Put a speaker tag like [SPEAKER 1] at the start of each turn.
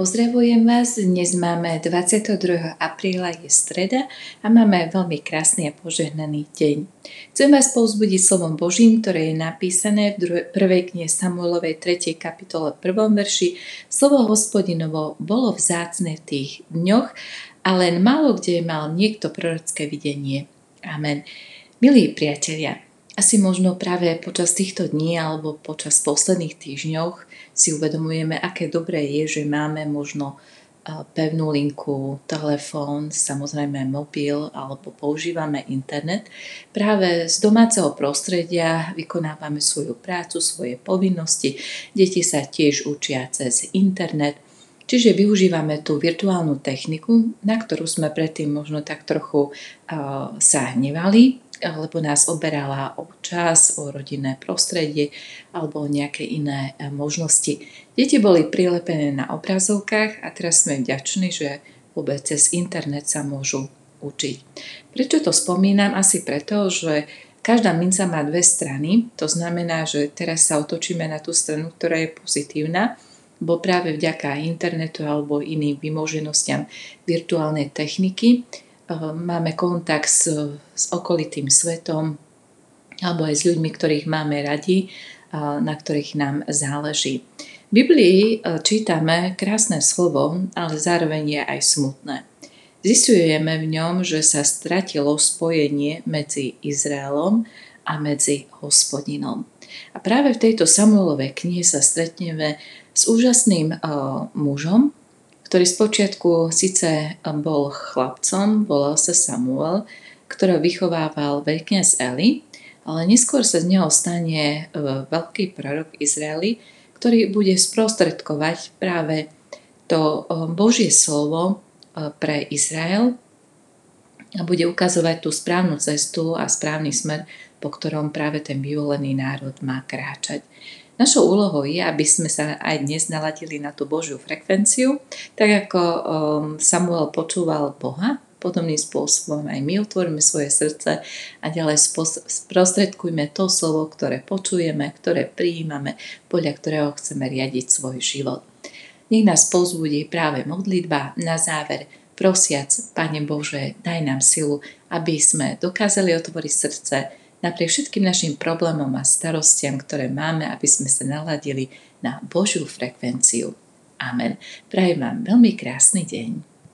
[SPEAKER 1] Pozdravujem vás, dnes máme 22. apríla, je streda a máme veľmi krásny a požehnaný deň. Chcem vás povzbudiť slovom Božím, ktoré je napísané v prvej knihe Samuelovej 3. kapitole 1. verši. Slovo hospodinovo bolo vzácne v tých dňoch a len málo kde mal niekto prorocké videnie. Amen. Milí priatelia, asi možno práve počas týchto dní alebo počas posledných týždňoch si uvedomujeme, aké dobré je, že máme možno pevnú linku, telefón, samozrejme mobil alebo používame internet. Práve z domáceho prostredia vykonávame svoju prácu, svoje povinnosti. Deti sa tiež učia cez internet. Čiže využívame tú virtuálnu techniku, na ktorú sme predtým možno tak trochu uh, sa hnevali, lebo nás oberala o čas, o rodinné prostredie alebo o nejaké iné e, možnosti. Deti boli prilepené na obrazovkách a teraz sme vďační, že vôbec cez internet sa môžu učiť. Prečo to spomínam? Asi preto, že každá minca má dve strany, to znamená, že teraz sa otočíme na tú stranu, ktorá je pozitívna, bo práve vďaka internetu alebo iným vymoženostiam virtuálnej techniky máme kontakt s, s okolitým svetom alebo aj s ľuďmi, ktorých máme radi, na ktorých nám záleží. V Biblii e, čítame krásne slovo, ale zároveň je aj smutné. Zistujeme v ňom, že sa stratilo spojenie medzi Izraelom a medzi hospodinom. A práve v tejto Samuelovej knihe sa stretneme s úžasným uh, mužom, ktorý spočiatku síce bol chlapcom, volal sa Samuel, ktorého vychovával veľkňaz Eli, ale neskôr sa z neho stane e, veľký prorok Izraeli, ktorý bude sprostredkovať práve to e, Božie slovo e, pre Izrael a bude ukazovať tú správnu cestu a správny smer, po ktorom práve ten vyvolený národ má kráčať. Našou úlohou je, aby sme sa aj dnes naladili na tú Božiu frekvenciu, tak ako um, Samuel počúval Boha, podobným spôsobom aj my otvoríme svoje srdce a ďalej sprostredkujme to slovo, ktoré počujeme, ktoré prijímame, podľa ktorého chceme riadiť svoj život. Nech nás pozbudí práve modlitba na záver, prosiac, Pane Bože, daj nám silu, aby sme dokázali otvoriť srdce, napriek všetkým našim problémom a starostiam, ktoré máme, aby sme sa naladili na Božiu frekvenciu. Amen. Prajem vám veľmi krásny deň.